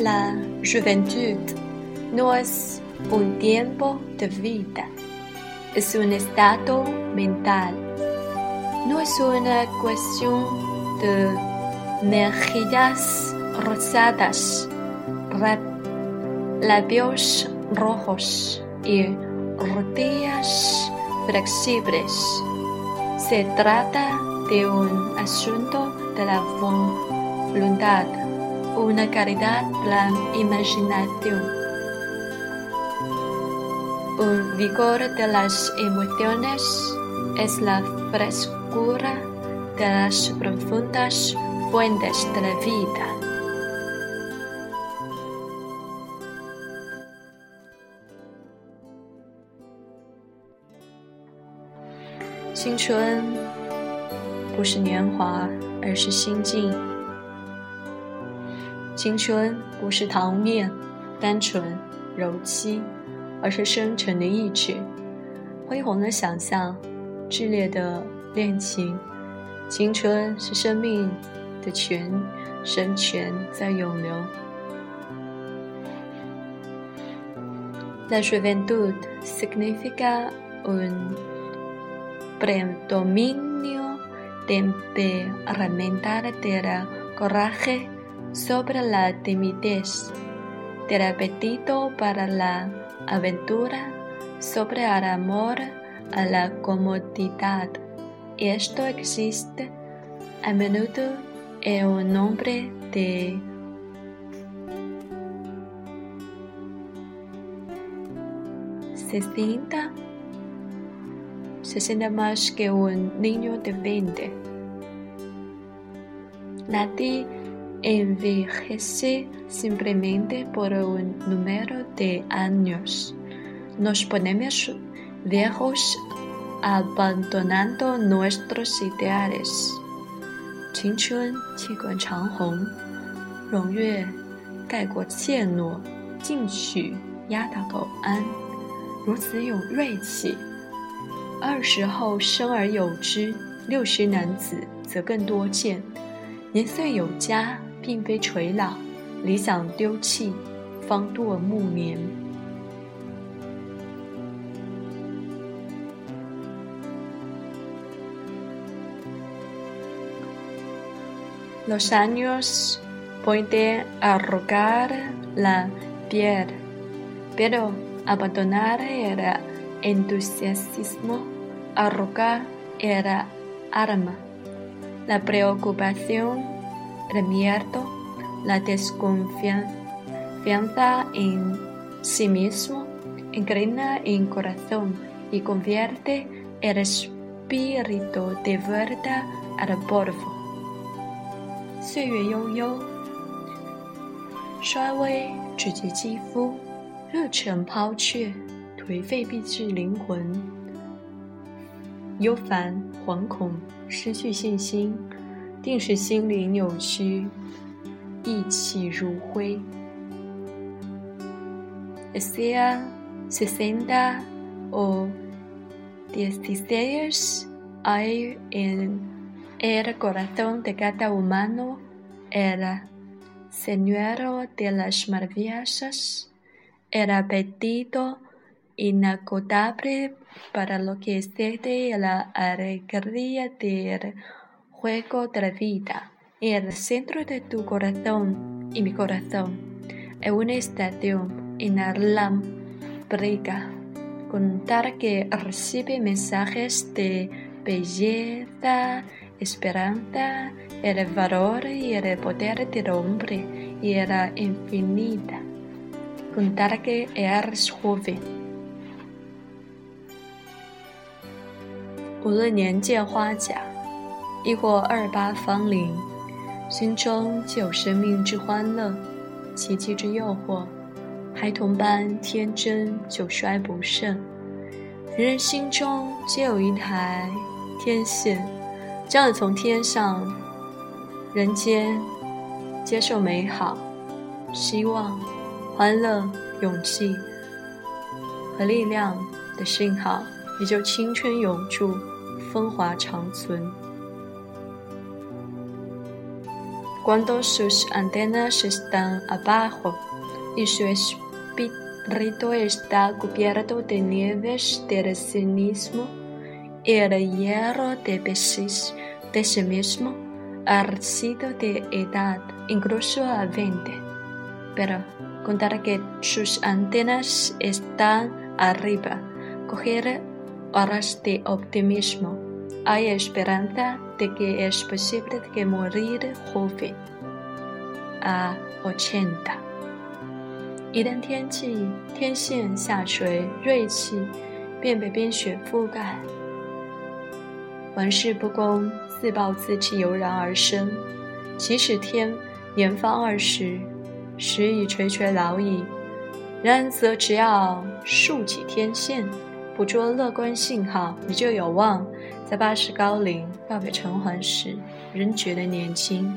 La juventud no es un tiempo de vida, es un estado mental. No es una cuestión de mejillas rosadas, labios rojos y rodillas flexibles. Se trata de un asunto de la voluntad, una calidad de la imaginación, un vigor de las emociones es la frescura de las profundas fuentes de la vida. 青春不是年华，而是心境； 青春不是糖面、单纯、柔情，而是深沉的意志、恢宏的想象、炽烈的恋情。青春是生命的泉，深泉在涌流。La juventud significa un predominio temperamental de la coraje sobre la timidez, del apetito para la aventura sobre el amor a la comodidad. Esto existe a menudo en un nombre de sesenta se siente más que un niño de 20. Nadie envejece simplemente por un número de años. Nos ponemos viejos abandonando nuestros ideales. 青春气贯长虹，荣月盖过怯懦，进取压倒苟安，如此有锐气。二十后生而有之，六十男子则更多见。年岁有加，并非垂老，理想丢弃，方度暮年。Los años pueden arrugar la piel, pero abandonar el entusiasmo arrogar era arma. La preocupación, el miedo, la desconfianza en sí mismo inclina el corazón y convierte el espíritu de vuelta al polvo. 岁月悠悠，衰微直击肌肤，热忱抛却，颓废逼至灵魂。忧烦、惶恐、失去信心， 定是心灵扭曲，意气如灰。Hacia sesenta o dieciséis hay en el corazón de cada humano el señuelo de las maravillas, el apetito inagotable para lo que excede la alegría del juego de la vida. En el centro de tu corazón y mi corazón es una estación inalámbrica con tal que recibe mensajes de belleza, esperanza, el valor y el poder del hombre y la infinita, con tal que eres joven. 无论年届花甲， 亦或二八芳龄，心中既有生命之欢乐，奇迹之诱惑，孩童般天真，久衰不盛。人人心中皆有一台天线，将要从天上人间接受美好、希望、欢乐、勇气和力量的信号。也就青春永驻，风华长存。Cuando sus antenas están abajo y su espíritu está cubierto de nieves del cinismo, el hierro de pesis de sí mismo ha sido de edad, incluso a veinte. Pero contar que sus antenas están arriba, coger horas de optimismo. Hay esperanza de que es posible que morir joven a 80。一旦天气天线下垂，锐气便被冰雪覆盖。玩世不恭，自暴自弃油然而生。即使天年方二十，时已垂垂老矣，然则只要竖起天线，捕捉乐观信号，你就有望在八十高龄告别尘寰时，仍觉得年轻。